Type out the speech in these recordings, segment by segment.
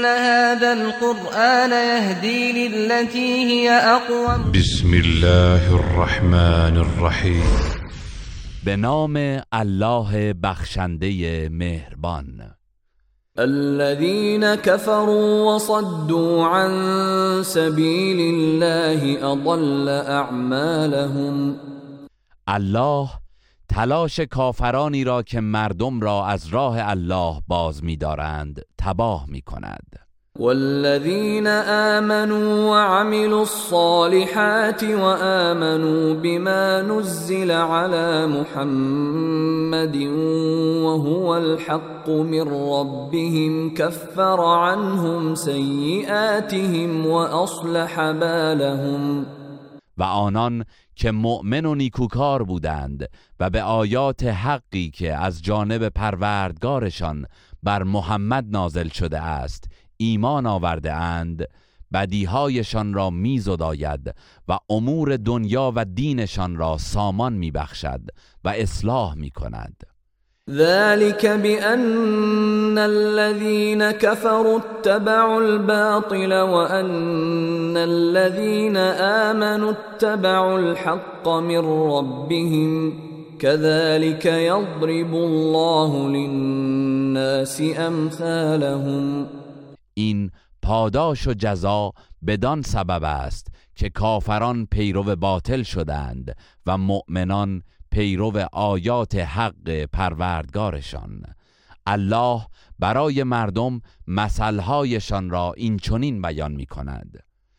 إن هذا القرآن يهدي للتي هي أقوم. بسم الله الرحمن الرحیم به نام الله بخشنده مهربان. الذين كفروا وصدوا عن سبيل الله أضل أعمالهم. الله تلاش کافرانی را که مردم را از راه الله باز می‌دارند. تباه می‌کند. والذين آمنوا وعملوا الصالحات وآمنوا بما نزل على محمد وهو الحق من ربهم كفر عنهم سيئاتهم وأصلح بالهم. و آنان که مؤمن و نیکوکار بودند و به آیات حقی که از جانب پروردگارشان بر محمد نازل شده است. ایمان آورده اند. بدیهایشان را میزداید و امور دنیا و دینشان را سامان میبخشد و اصلاح می‌کند ذلك بأن الذين كفروا اتبعوا الباطل وأن الذين آمنوا اتبعوا الحق من ربهم. كذلك يضرب الله للناس أمثالهم. این پاداش و جزا بدان سبب است که کافران پیرو باطل شدند و مؤمنان پیرو آیات حق پروردگارشان. الله برای مردم مثلهایشان را این چنین بیان می کند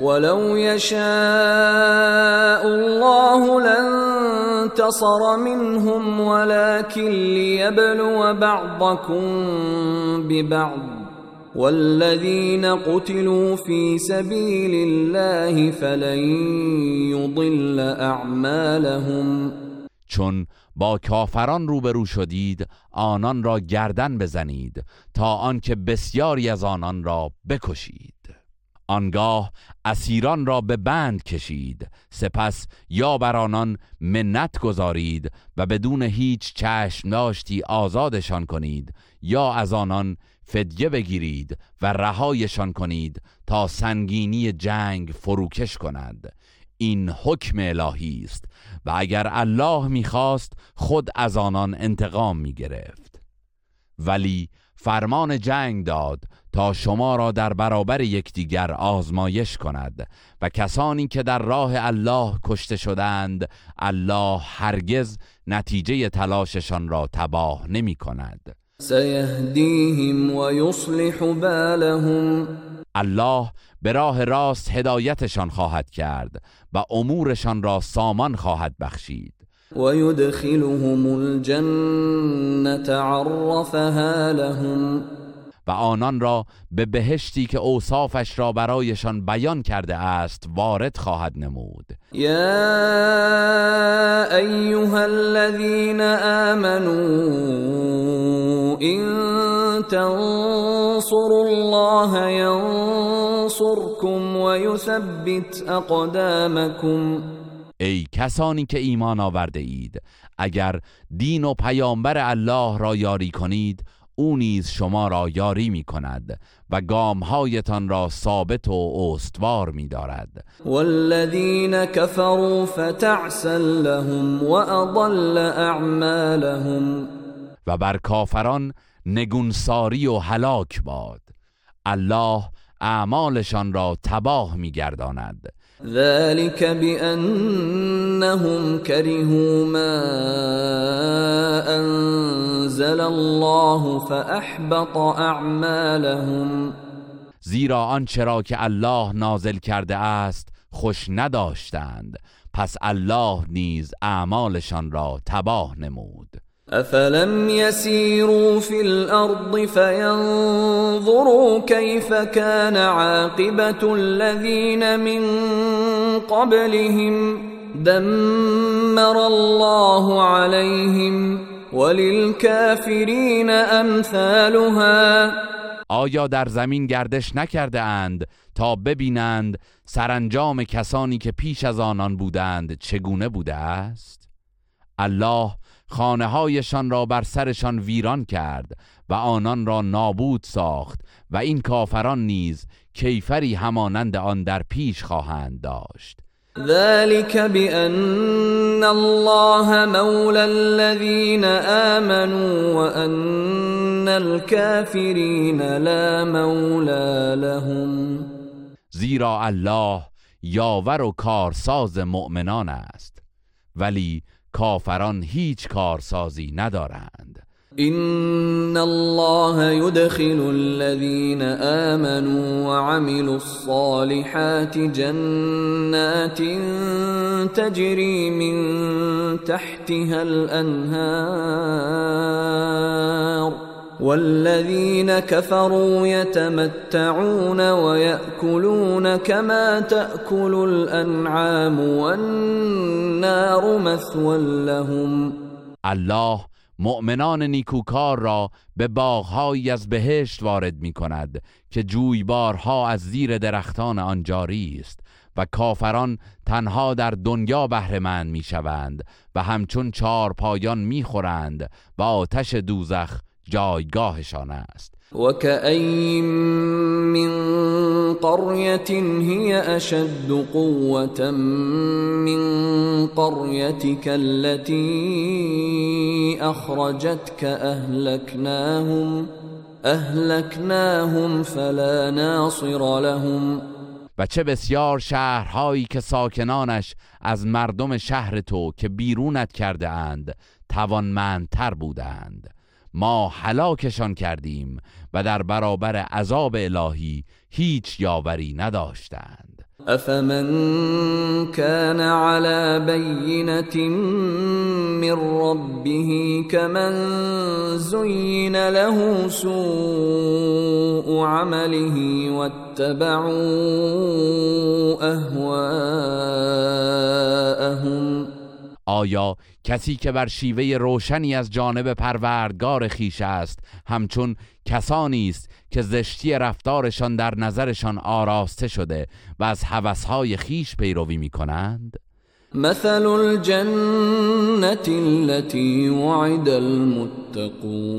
ولو يشاء الله لانتصر منهم ولكن ليبلو بعضكم ببعض والذين قتلوا في سبيل الله فلن يضل اعمالهم چون با کافران روبرو شدید آنان را گردن بزنید تا آنکه بسیاری از آنان را بکشید. آنگاه اسیران را به بند کشید. سپس یا بر آنان منت گذارید و بدون هیچ چشم داشتی آزادشان کنید. یا از آنان فدیه بگیرید و رهایشان کنید تا سنگینی جنگ فروکش کند. این حکم الهی است و اگر الله می‌خواست خود از آنان انتقام می‌گرفت. ولی فرمان جنگ داد تا شما را در برابر یکدیگر آزمایش کند و کسانی که در راه الله کشته شدند الله هرگز نتیجه تلاششان را تباه نمی کند. سيهديهم ويصلح بالهم. الله به راه راست هدایتشان خواهد کرد و امورشان را سامان خواهد بخشید. ويدخلهم الجنة عرفها لهم. و آنان را به بهشتی که اوصافش را برایشان بیان کرده است وارد خواهد نمود. يا أيها الذين آمنوا إن تنصروا الله ينصركم ويثبت أقدامكم ای کسانی که ایمان آورده اید اگر دین و پیامبر الله را یاری کنید او نیز شما را یاری می کند و گامهایتان را ثابت و استوار می دارد. والذين كفروا فتعسا لهم وأضل أعمالهم و بر کافران نگونساری و هلاک باد. الله اعمالشان را تباه میگرداند ذلك بأنهم كرهوا ما أنزل الله فأحبط أعمالهم. زیرا آنچه را که الله نازل کرده است خوش نداشتند. پس الله نیز اعمالشان را تباه نمود. افلم يسيروا في الارض فينظروا كيف كان عاقبه الذين من قبلهم دمر الله عليهم وللكافرين امثالها آیا در زمین گردش نکرده اند تا ببینند سرانجام کسانی که پیش از آنان بودند چگونه بوده است؟ الله خانه هایشان را بر سرشان ویران کرد و آنان را نابود ساخت و این کافران نیز کیفری همانند آن در پیش خواهند داشت. ذلك بأن الله مولى الذين آمنوا وأن الكافرين لا مولى لهم. زیرا الله یاور و کارساز مؤمنان است. ولی کافران هیچ کارسازی ندارند. ان الله يدخل الذين امنوا وعملوا الصالحات جنات تجري من تحتها الانهار والذين كفروا يتمتعون ويأكلون كما تأكل الأنعام والنار مثوى لهم. الله مؤمنان نیکوکار را به باغهایی از بهشت وارد می کند که جویبارها از زیر درختان آن جاری است و کافران تنها در دنیا بهرهمند می شوند و همچون چار پایان می خورند و آتش دوزخ جایگاهشان است. وكأين من قرية هي أشد قوة من قريتك التي أخرجتك أهلكناهم أهلكناهم فلا ناصر لهم و چه بسیار شهرهایی که ساکنانش از مردم شهر تو که بیرونت کرده اند توانمندتر بودند. ما هلاکشان کردیم و در برابر عذاب الهی هیچ یاوری نداشتند. افمن كان على بينة من ربه كمن زين له سوء عمله واتبعوا اهواءهم. آیا کسی که بر شیوه روشنی از جانب پروردگار خیش است همچون کسانی است که زشتی رفتارشان در نظرشان آراسته شده و از هوسهای خیش پیروی می کنند مثل الجنة التي وعد المتقون.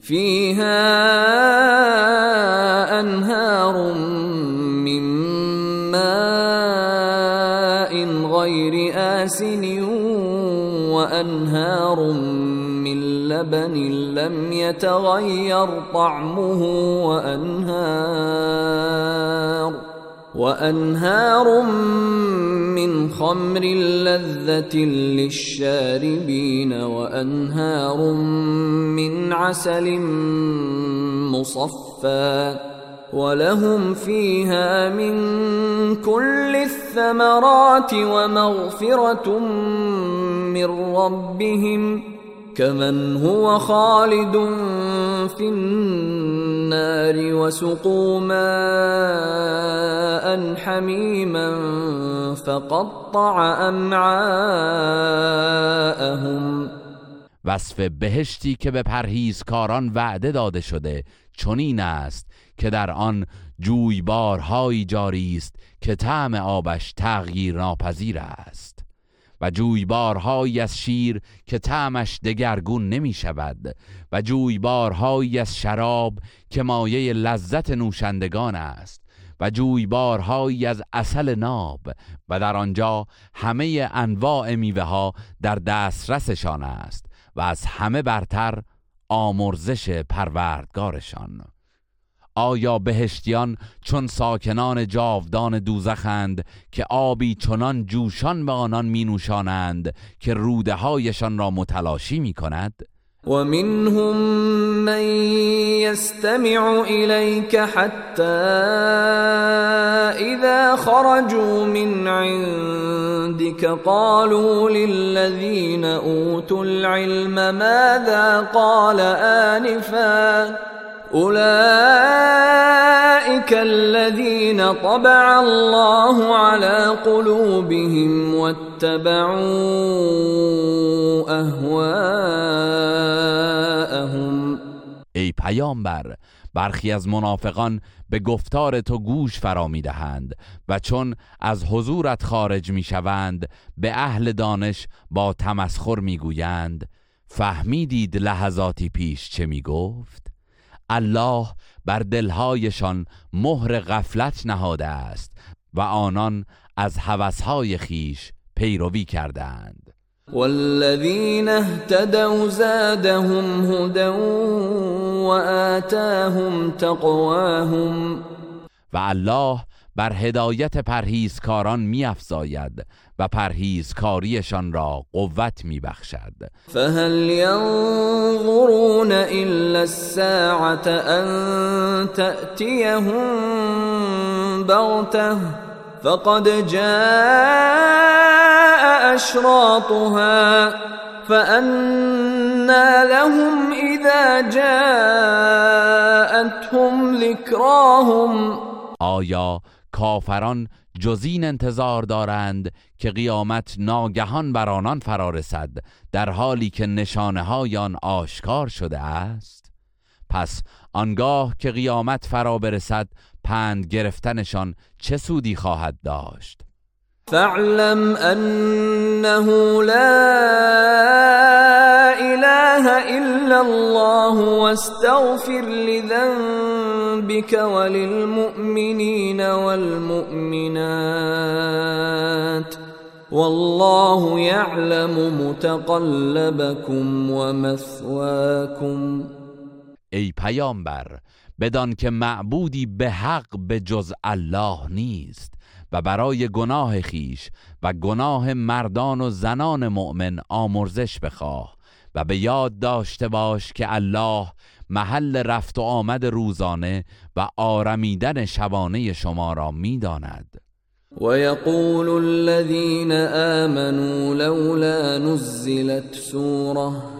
فيها انهار من غير آسن وأنهار من لبن لم يتغير طعمه وأنهار وأنهار من خمر لذة للشاربين وأنهار من عسل مصفى ولهم فيها من كل الثمرات ومغفرة من ربهم كمن هو خالد في النار وسقوا ماء حميما فقطع امعاءهم وصف بهشتی که به پرهیزکاران وعده داده شده چنین است که در آن جویبارهایی جاری است که طعم آبش تغییر ناپذیر است. و جویبارهایی از شیر که طعمش دگرگون نمی شود و جویبارهایی از شراب که مایه لذت نوشندگان است و جویبارهایی از اصل ناب و در آنجا همه انواع میوه ها در دسترسشان است و از همه برتر آمرزش پروردگارشان. آیا بهشتیان چون ساکنان جاودان دوزخند که آبی چنان جوشان به آنان می نوشانند که روده هایشان را متلاشی می کند؟ ومنهم من يستمع إليك حتى إذا خرجوا من عندك قالوا للذين أوتوا العلم ماذا قال آنفا أولئك الذين طبع الله على قلوبهم واتبعوا أهواءهم. ای پیامبر برخی از منافقان به گفتار تو گوش فرا می‌دهند و چون از حضورت خارج می‌شوند به اهل دانش با تمسخر می‌گویند فهمیدید لحظاتی پیش چه می‌گفت الله بر دلهایشان مهر غفلت نهاده است و آنان از هوسهای خیش پیروی کردند. والذين اهتدوا زادهم هدى وآتاهم تقواهم. و الله بر هدایت پرهیزکاران میافزاید و پرهیزکاریشان را قوت میبخشد. فهل ينظرون إلا الساعة أن تأتيهم بغتة فقد جاء أشراطها فأنى لهم إذا جاءتهم ذكراهم آیا کافران جزین انتظار دارند که قیامت ناگهان بر آنان فرا رسد در حالی که نشانه های آن آشکار شده است. پس آنگاه که قیامت فرا برسد پند گرفتنشان چه سودی خواهد داشت؟ فاعلم أنه لا إله إلا الله واستغفر لذنبك وللمؤمنين والمؤمنات والله يعلم متقلبكم ومثواكم. ای پیامبر بدان که معبودی به حق به جز الله نیست. و برای گناه خیش و گناه مردان و زنان مؤمن آمرزش بخواه و به یاد داشته باش که الله محل رفت و آمد روزانه و آرمیدن شبانه شما را می‌داند. ويقول الذين آمنوا لولا نزلت سورة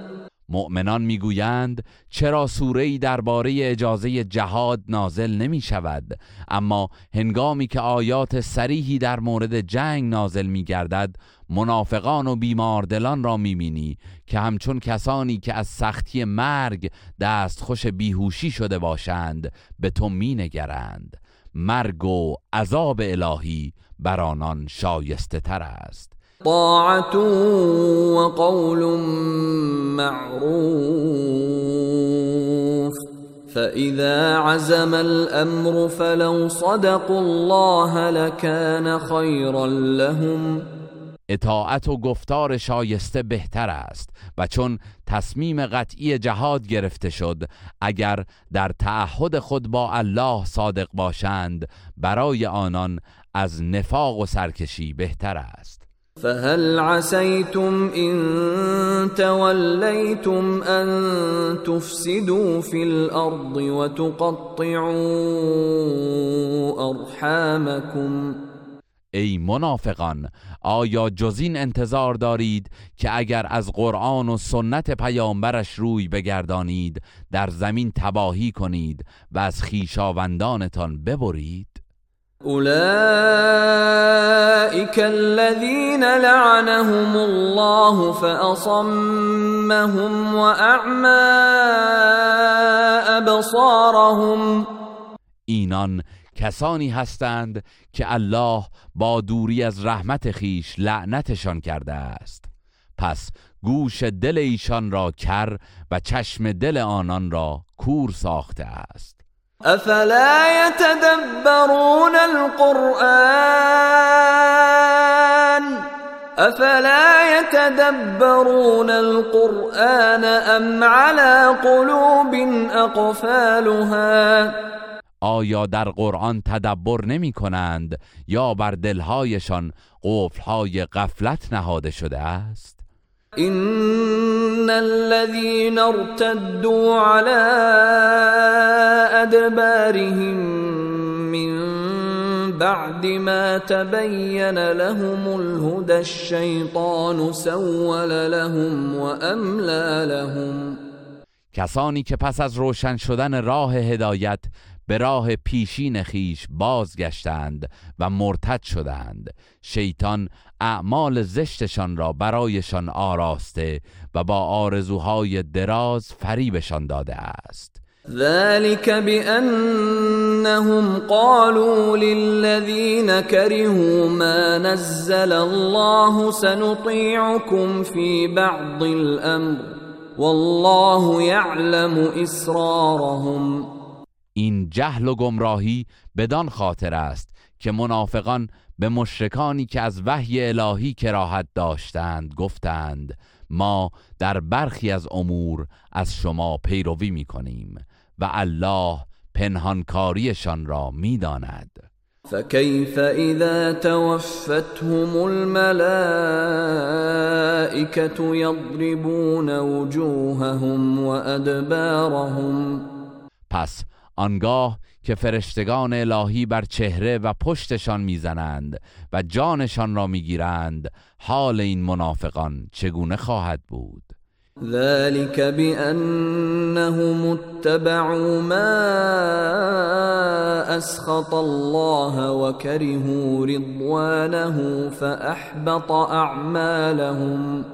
مؤمنان می‌گویند چرا سوره ای درباره اجازه جهاد نازل نمی شود اما هنگامی که آیات سریحی در مورد جنگ نازل می گردد منافقان و بیماردلان را می بینی که همچون کسانی که از سختی مرگ دست خوش بیهوشی شده باشند به تو می نگرند مرگ و عذاب الهی بر آنان شایسته تر است. طاعة وقول معروف. فإذا عزم الأمر فلو صدقوا الله لكان خيرا لهم. اطاعت و گفتار شایسته بهتر است و چون تصمیم قطعی جهاد گرفته شد اگر در تعهد خود با الله صادق باشند برای آنان از نفاق و سرکشی بهتر است. فهل عسيتم إن توليتم أن تفسدوا في الأرض وتقطعوا أرحامكم؟ ای منافقان آیا جزین انتظار دارید که اگر از قرآن و سنت پیامبرش روی بگردانید در زمین تباهی کنید و از خیشاوندانتان ببرید؟ أولئك الذين لعنهم الله فأصمهم وأعمى أبصارهم. اینان کسانی هستند که الله با دوری از رحمت خیش لعنتشان کرده است. پس گوش دل ایشان را کر و چشم دل آنان را کور ساخته است. افلا يتدبرون القرآن؟ افلا يتدبرون القرآن ام على قلوب اقفالها آیا در قرآن تدبر نمی کنند یا بر دلهایشان قفلهای غفلت نهاده شده است؟ ان الذين ارتدوا على ادبارهم من بعد ما تبين لهم الهدى الشيطان سول لهم واملى لهم کسانی که پس از روشن شدن راه هدایت به راه پیشین خیش بازگشتند و مرتد شدند. شیطان اعمال زشتشان را برایشان آراسته و با آرزوهای دراز فریبشان داده است. ذلك بأنهم قالوا للذين كرهوا ما نزل الله سنطيعكم في بعض الأمر والله يعلم إسرارهم این جهل و گمراهی بدان خاطر است که منافقان به مشرکانی که از وحی الهی کراهت داشتند گفتند ما در برخی از امور از شما پیروی می کنیم و الله پنهانکاریشان را می‌داند. فكيف اذا توفتهم الملائكه يضربون وجوههم وادبارهم پس آنگاه که فرشتگان الهی بر چهره و پشتشان می‌زنند و جانشان را می‌گیرند حال این منافقان چگونه خواهد بود؟ ذلك بأنهم اتبعوا ما أسخط الله وكرهوا رضوانه فأحبط أعمالهم.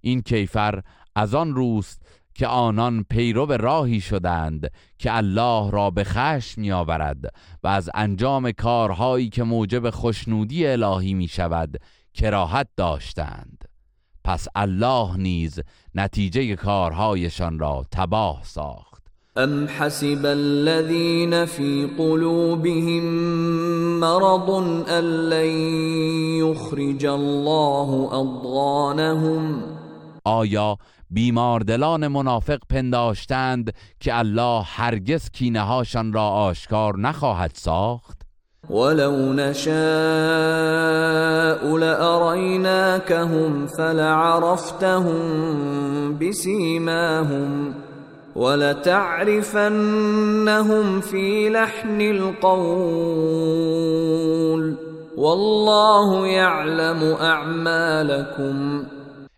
این کیفر از آن روست که آنان پیرو راهی شدند که الله را به خشم میآورد و از انجام کارهایی که موجب خوشنودی الهی می شود کراهت داشتند. پس الله نیز نتیجه کارهایشان را تباه ساخت. ام حسب الذين في قلوبهم مرض ان لن يخرج الله اضغانهم. آیا بیماردلان منافق پنداشتند که الله هرگز کینه هاشان را آشکار نخواهد ساخت. ولو نشاء لأريناكهم فلعرفتهم بسيماهم ولتعرفنهم في لحن القول والله يعلم اعمالكم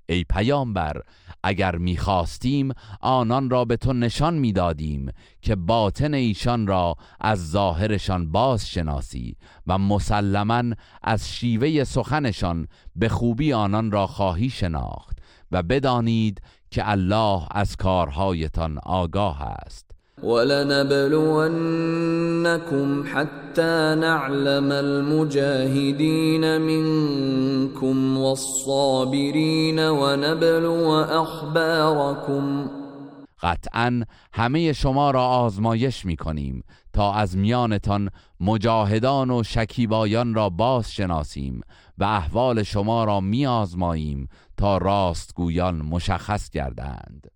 ای پیامبر اگر می‌خواستیم آنان را به تو نشان می‌دادیم که باطن ایشان را از ظاهرشان باز شناسی و مسلما از شیوه سخنشان به خوبی آنان را خواهی شناخت و بدانید که الله از کارهایتان آگاه است. ولنبلونكم حتى نعلم المجاهدين منكم والصابرين ونبلو اخباركم قطعا همه شما را آزمایش می کنیم تا از میانتان مجاهدان و شکیبایان را باز شناسیم و احوال شما را می آزماییم تا راستگویان مشخص گردند.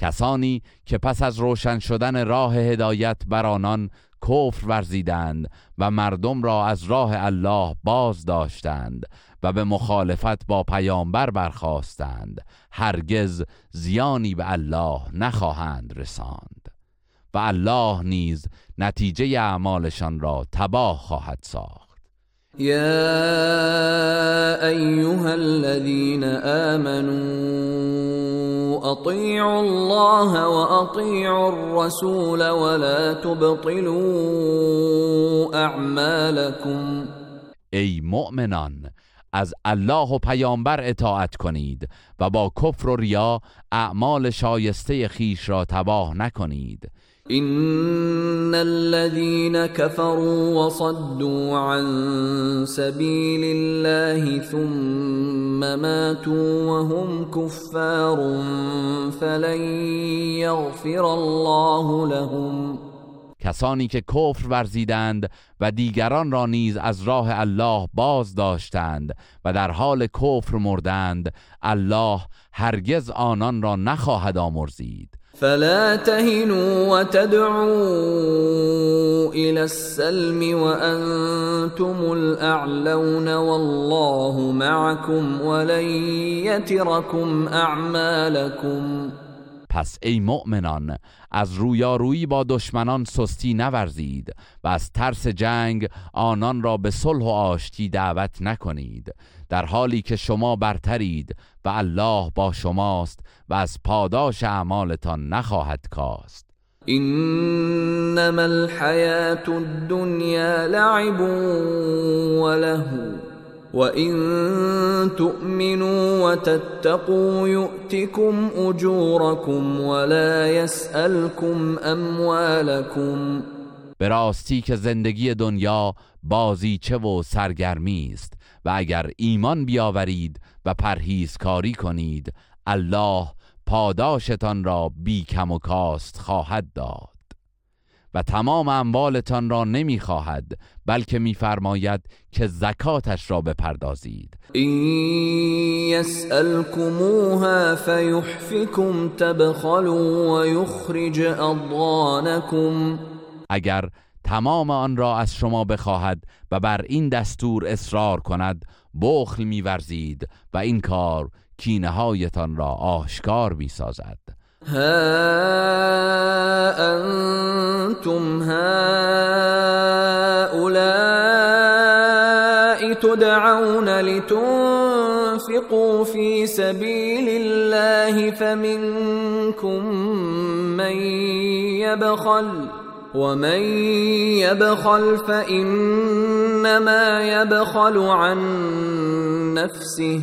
کسانی که پس از روشن شدن راه هدایت بر آنان کفر ورزیدند و مردم را از راه الله باز داشتند و به مخالفت با پیامبر برخواستند هرگز زیانی به الله نخواهند رساند و الله نیز نتیجه اعمالشان را تباه خواهد ساخت. يا ايها الذين امنوا اطيعوا الله واطيعوا الرسول ولا تبطلوا اعمالكم ای مؤمنان از الله و پیامبر اطاعت کنید و با کفر و ریا اعمال شایسته خیش را تباه نکنید. إن الذين كفروا وصدوا عن سبيل الله ثم ماتوا وهم كفار فلن يغفر الله لهم کسانی که کفر ورزیدند و دیگران را نیز از راه الله باز داشتند و در حال کفر مردند الله هرگز آنان را نخواهد آمرزید. فلا تهنوا وتدعوا الى السلم وانتم الاعلون والله معكم ولن يتركم اعمالكم پس ای مؤمنان از رویارویی با دشمنان سستی نورزید و از ترس جنگ آنان را به صلح و آشتی دعوت نکنید در حالی که شما برترید و الله با شماست و از پاداش اعمالتان نخواهد کاست. انما الحیات الدنیا لعب ولهو وَإِن تُؤْمِنُوا وَتَتَّقُوا يُؤْتِكُمْ أُجُورَكُمْ وَلَا يَسْأَلْكُمْ أَمْوَالَكُمْ به راستی که زندگی دنیا بازیچه و سرگرمی است و اگر ایمان بیاورید و پرهیزکاری کنید الله پاداشتان را بی کم و کاست خواهد داد. و تمام اموالتان را نمی‌خواهد بلکه میفرماید که زکاتش را بپردازید. این یسألکموها فیحفکم تبخلوا و یخرج اگر تمام آن را از شما بخواهد و بر این دستور اصرار کند بخل میورزید و این کار کینه هایتان را آشکار می‌سازد. ها أنتم هؤلاء تدعون لتنفقوا في سبيل الله فمنكم من يبخل ومن يبخل فإنما يبخل عن نفسه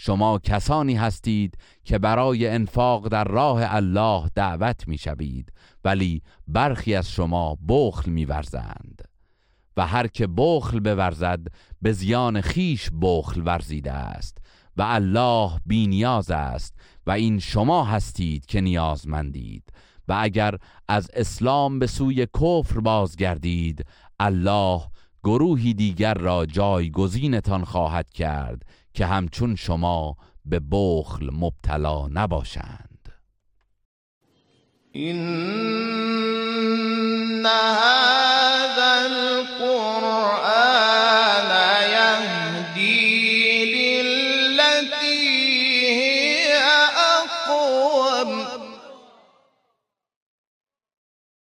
شما کسانی هستید که برای انفاق در راه الله دعوت می‌شوید ولی برخی از شما بخل میورزند. و هر که بخل بورزد به زیان خیش بخل ورزیده است و الله بینیاز است و این شما هستید که نیازمندید. و اگر از اسلام به سوی کفر بازگردید الله گروهی دیگر را جایگزینتان خواهد کرد که همچون شما به بخل مبتلا نباشند. این